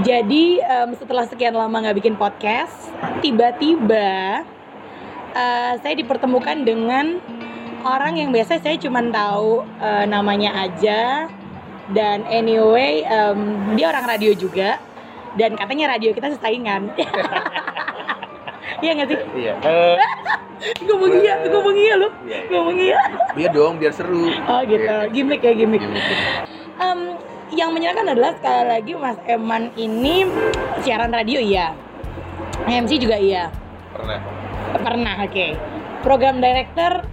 Jadi em, setelah sekian lama nggak bikin podcast, tiba-tiba eh, saya dipertemukan dengan orang yang biasa saya cuma tahu eh, namanya aja dan anyway em, dia orang radio juga dan katanya radio kita sesaingan. Iya nggak sih? Iya. Ngomong iya, ngomong iya lu, Iya, iya. ngomong iya. biar dong, biar seru. Oh gitu, Iya. gimmick ya gimmick. Gimmick. Yang menyenangkan adalah sekali lagi Mas Eman ini siaran radio iya, MC juga iya, Pernah. pernah oke. Program director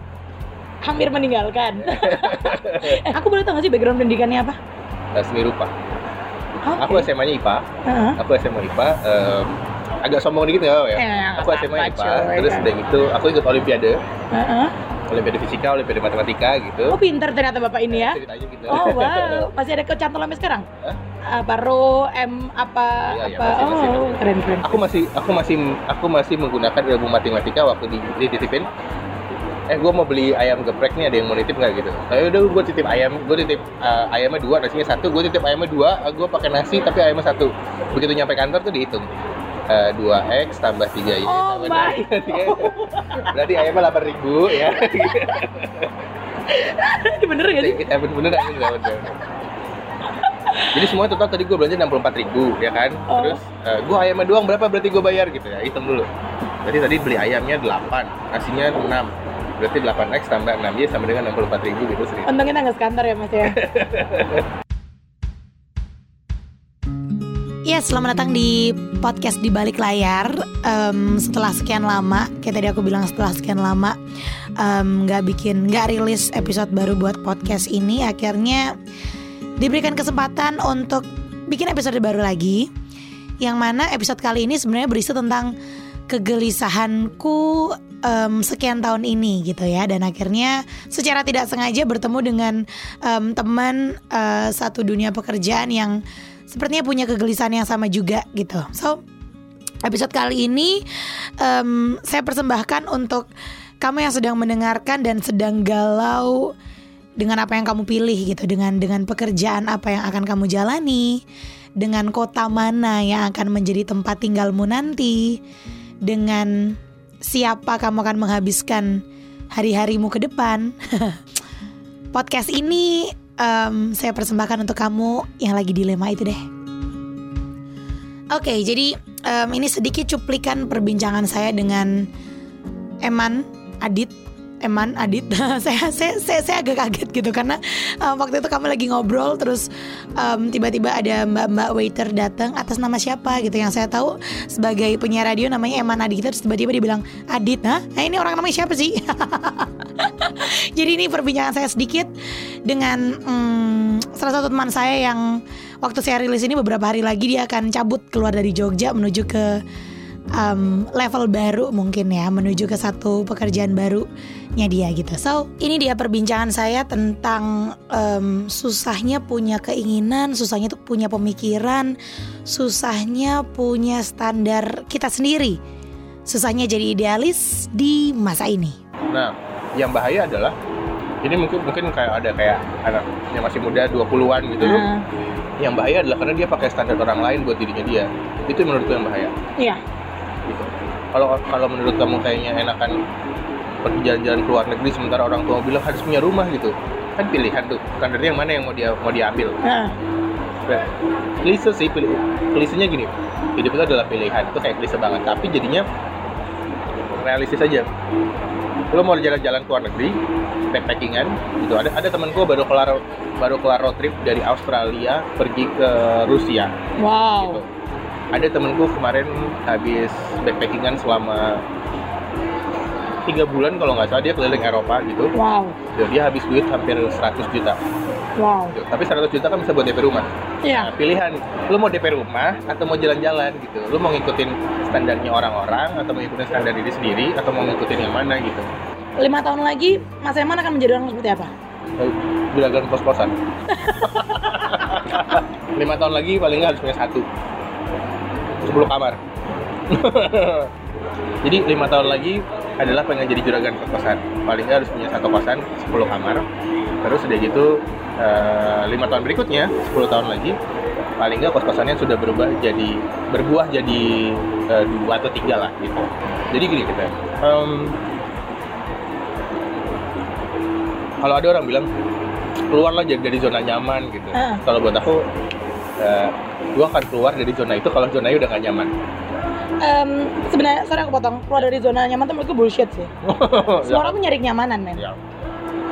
hampir meninggalkan. Aku boleh tahu nggak sih background pendidikannya apa? Eh, seni rupa. Oke. Aku SMA-nya IPA. Heeh. Aku SMA IPA. em, agak sombong dikit nggak apa ya? Eh, aku SMA apa-apa, IPA. cuy. Terus udah gitu, aku ikut Olimpiade. Heeh. Olimpiade Fisika, Olimpiade Matematika gitu. Oh pinter ternyata bapak ini ya. Ceritanya gitu. Oh wow, masih ada kecantol sampai sekarang? Hah? Apa ro M apa Iya, iya, apa? masih, masih, oh masih. keren keren. aku masih aku masih aku masih menggunakan ilmu matematika waktu di, di titipin eh gue mau beli ayam geprek nih ada yang mau nitip nggak gitu tapi udah gue titip ayam gue titip uh, ayamnya dua nasinya satu gue titip ayamnya dua gue pakai nasi tapi ayamnya satu begitu nyampe kantor tuh dihitung Eh, dua x tambah tiga y Oh tambah my. dua- tiga Y. berarti ayamnya delapan ribu ya Bener gak sih? Eh, bener bener bener, bener, bener. Jadi semua total tadi gue belanja 64 ribu ya kan Oh. Terus gue ayamnya doang berapa berarti gue bayar gitu ya Hitung dulu Berarti tadi beli ayamnya 8 Nasinya 6 Berarti 8x tambah 6y sama dengan 64 ribu gitu sih Untung kita nggak sekantor ya mas ya. Ya, selamat datang di podcast di balik layar. Em, setelah sekian lama, kayak tadi aku bilang setelah sekian lama nggak bikin, nggak rilis episode baru buat podcast ini, akhirnya diberikan kesempatan untuk bikin episode baru lagi. Yang mana episode kali ini sebenarnya berisi tentang kegelisahanku em, sekian tahun ini gitu ya dan akhirnya secara tidak sengaja bertemu dengan em, teman eh, satu dunia pekerjaan yang sepertinya punya kegelisahan yang sama juga gitu. So episode kali ini em, saya persembahkan untuk kamu yang sedang mendengarkan dan sedang galau dengan apa yang kamu pilih gitu, dengan dengan pekerjaan apa yang akan kamu jalani, dengan kota mana yang akan menjadi tempat tinggalmu nanti, dengan siapa kamu akan menghabiskan hari-harimu ke depan. Podcast ini em, saya persembahkan untuk kamu yang lagi dilema itu deh. Oke, jadi em, ini sedikit cuplikan perbincangan saya dengan Eman Adit. Eman Adit, saya, saya saya saya agak kaget gitu karena em, waktu itu kami lagi ngobrol terus em, tiba-tiba ada mbak-mbak waiter datang atas nama siapa gitu yang saya tahu sebagai penyiar radio namanya Eman Adit terus tiba-tiba dia bilang Adit, nah ini orang namanya siapa sih? Jadi ini perbincangan saya sedikit dengan hmm, salah satu teman saya yang waktu saya rilis ini beberapa hari lagi dia akan cabut keluar dari Jogja menuju ke um, level baru mungkin ya menuju ke satu pekerjaan barunya dia gitu. So ini dia perbincangan saya tentang um, susahnya punya keinginan, susahnya tuh punya pemikiran, susahnya punya standar kita sendiri, susahnya jadi idealis di masa ini. Nah yang bahaya adalah ini mungkin mungkin kayak ada kayak anak yang masih muda 20-an gitu loh. Nah, Yang bahaya adalah karena dia pakai standar orang lain buat dirinya dia. Itu menurutku yang bahaya. Iya. gitu. Kalau kalau menurut kamu kayaknya enakan pergi jalan-jalan ke luar negeri sementara orang tua bilang harus punya rumah gitu. Kan pilihan tuh. Standarnya yang mana yang mau dia mau diambil. Nah, Nah, klise sih pilih klisenya gini. Hidup itu adalah pilihan. Itu kayak klise banget, tapi jadinya realistis aja. Lo mau jalan-jalan ke luar negeri, backpackingan gitu. Ada ada temanku baru kelar baru kelar road trip dari Australia pergi ke Rusia wow. gitu. Ada temenku kemarin habis backpackingan selama tiga bulan kalau nggak salah dia keliling Eropa gitu. Wow. Gitu. Dia habis duit hampir 100 juta. Wow. Gitu. Tapi 100 juta kan bisa buat DP rumah. Iya. Nah, pilihan, lu mau DP rumah atau mau jalan-jalan gitu. Lu mau ngikutin standarnya orang-orang atau mau ngikutin standar diri sendiri atau mau ngikutin yang mana gitu. Lima tahun lagi Mas Eman akan menjadi orang seperti apa? Eh, Juragan kos-kosan. Lima tahun lagi paling nggak harus punya satu. 10 kamar. Jadi lima tahun lagi adalah pengen jadi juragan kos-kosan. Paling nggak harus punya satu kosan, 10 kamar. Terus udah gitu eh, lima tahun berikutnya, 10 tahun lagi, paling nggak kos kosannya sudah berubah jadi berbuah jadi eh, dua atau tiga lah gitu jadi gini kita em, kalau ada orang bilang keluarlah jadi dari zona nyaman gitu Ah. kalau buat aku eh, gua akan keluar dari zona itu kalau zonanya udah gak nyaman Em, sebenarnya sorry aku potong. Keluar dari zona nyaman tuh menurutku bullshit sih. Semua orang tuh nyari kenyamanan men. Ya.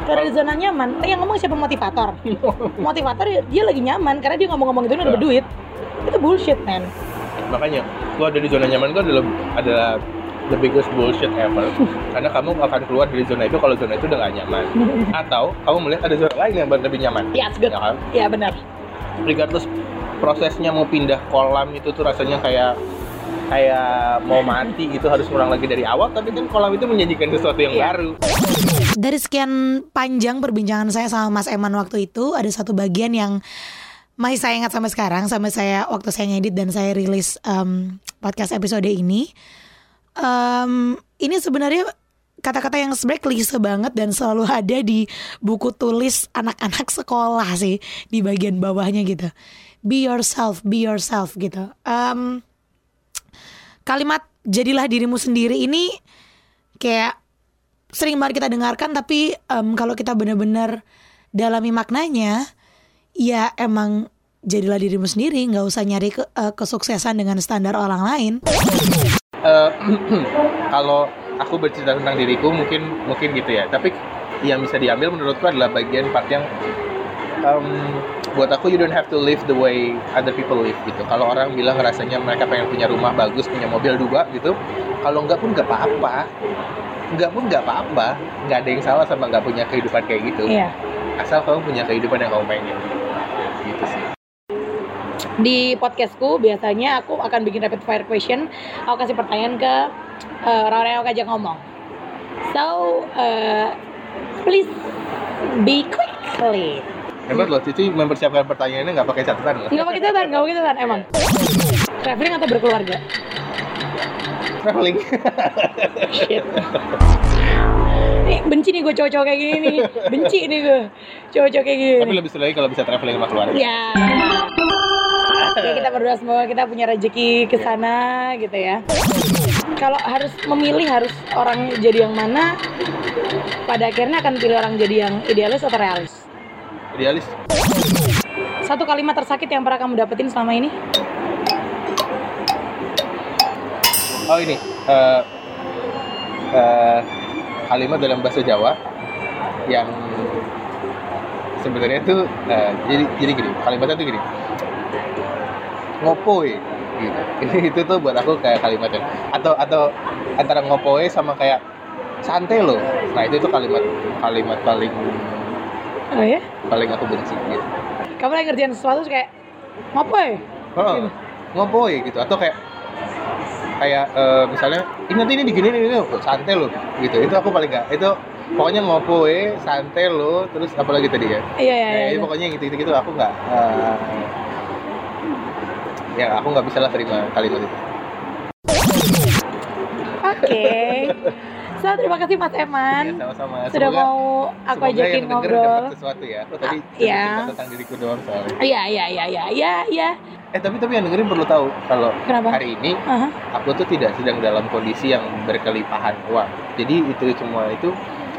keluar dari zona nyaman eh, yang ngomong siapa motivator? Motivator dia, lagi nyaman karena dia ngomong-ngomong itu udah Ya. berduit itu bullshit men. Makanya keluar dari zona nyaman itu adalah adalah the biggest bullshit ever. Karena kamu akan keluar dari zona itu kalau zona itu udah gak nyaman. Atau kamu melihat ada zona lain yang lebih nyaman. Yes good. Ya kan? Ya benar. Regardless prosesnya mau pindah kolam itu tuh rasanya kayak kayak mau mati gitu harus ngulang lagi dari awal tapi kan kolam itu menjanjikan sesuatu yang Iya. baru Dari sekian panjang perbincangan saya sama Mas Eman waktu itu ada satu bagian yang masih saya ingat sampai sekarang sampai saya waktu saya ngedit dan saya rilis em, podcast episode ini. Em, ini sebenarnya kata-kata yang sebenarnya klise banget dan selalu ada di buku tulis anak-anak sekolah sih di bagian bawahnya gitu. Be yourself, be yourself gitu. Em, kalimat jadilah dirimu sendiri ini kayak sering banget kita dengarkan tapi em, kalau kita benar-benar dalami maknanya ya emang jadilah dirimu sendiri nggak usah nyari ke- eh, kesuksesan dengan standar orang lain. Eh, kalau aku bercerita tentang diriku mungkin mungkin gitu ya. Tapi yang bisa diambil menurutku adalah bagian part yang em, buat aku you don't have to live the way other people live gitu. Kalau orang bilang rasanya mereka pengen punya rumah bagus punya mobil dua gitu kalau enggak pun nggak apa-apa. Enggak pun nggak apa-apa. Nggak ada yang salah sama nggak punya kehidupan kayak gitu. Iya. Asal kamu punya kehidupan yang kamu pengen. Gitu sih. Di podcastku biasanya aku akan bikin rapid fire question. Aku kasih pertanyaan ke eh, orang-orang yang aku ajak ngomong. So eh, please be quickly hebat loh Cici mempersiapkan pertanyaannya nggak pakai catatan loh nggak pakai catatan nggak pakai catatan emang traveling atau berkeluarga traveling Shit. Nih, benci nih gue cowok-cowok kayak gini nih. Benci nih gue cowok-cowok kayak gini. tapi lebih seru lagi kalau bisa traveling sama keluarga Ya. Ya kita berdoa semoga kita punya rezeki ke sana gitu ya. Kalau harus memilih harus orang jadi yang mana pada akhirnya akan pilih orang jadi yang idealis atau realis. Idealis. Satu kalimat tersakit yang pernah kamu dapetin selama ini? Oh ini. Eh, eh, kalimat dalam bahasa Jawa yang sebenarnya tuh eh, jadi jadi gini kalimatnya tuh gini. Ngopoy gitu. Itu tuh buat aku kayak kalimatnya. Atau atau antara ngopoy sama kayak santai loh. Nah itu tuh kalimat kalimat paling Oh ya? paling aku benci gitu Kamu lagi ngerjain sesuatu kayak ngapain? Oh, ngopoy gitu atau kayak kayak eh, misalnya ini nanti ini digini ini, ini santai loh gitu itu aku paling gak itu pokoknya ngopoy santai loh terus apa lagi tadi ya Iya iya Eh, iya. pokoknya gitu gitu, aku nggak eh, ya aku nggak bisa lah terima kalimat itu Oke. So, terima kasih Mas Eman. Iya, sama-sama Sudah Semoga- mau aku ajakin ngobrol. dapat sesuatu ya aku tadi Ah, iya. cerita tentang diriku doang soalnya Iya, iya, iya, iya, iya, iya. eh tapi tapi yang dengerin perlu tahu kalau Kenapa? hari ini Aha. aku tuh tidak sedang dalam kondisi yang berkelimpahan uang jadi itu semua itu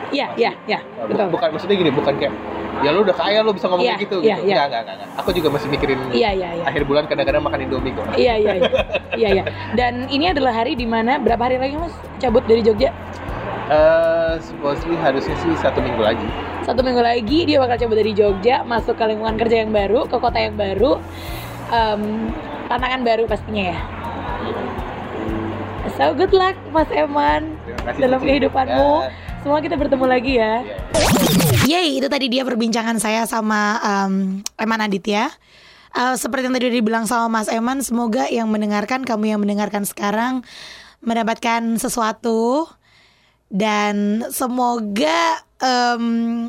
Iya, iya, iya, Uh, bu- betul. bukan maksudnya gini bukan kayak ya lu udah kaya lu bisa ngomong Iya, kayak gitu iya, gitu iya. enggak, enggak enggak aku juga masih mikirin Iya, iya, iya. akhir bulan kadang-kadang makan indomie kok Iya, iya, iya. Iya, iya. Dan ini adalah hari di mana berapa hari lagi Mas cabut dari Jogja? Eh, supposedly harusnya sih satu minggu lagi Satu minggu lagi dia bakal cabut dari Jogja, masuk ke lingkungan kerja yang baru, ke kota yang baru. Em, tantangan baru pastinya ya. So good luck Mas Eman kasih dalam Cici. kehidupanmu. Ya, Semoga kita bertemu lagi ya. ya. Yeay, itu tadi dia perbincangan saya sama em, Eman Aditya. Eh, seperti yang tadi dibilang sama Mas Eman, semoga yang mendengarkan, kamu yang mendengarkan sekarang mendapatkan sesuatu dan semoga em,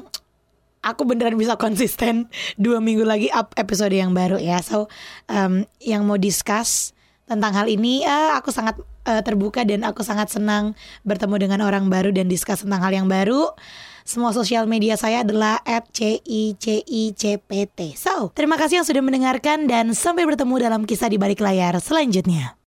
aku beneran bisa konsisten dua minggu lagi up episode yang baru ya. So em, yang mau discuss tentang hal ini, eh, aku sangat eh, terbuka dan aku sangat senang bertemu dengan orang baru dan discuss tentang hal yang baru. Semua sosial media saya adalah @cicicpt. So, terima kasih yang sudah mendengarkan dan sampai bertemu dalam kisah di balik layar selanjutnya.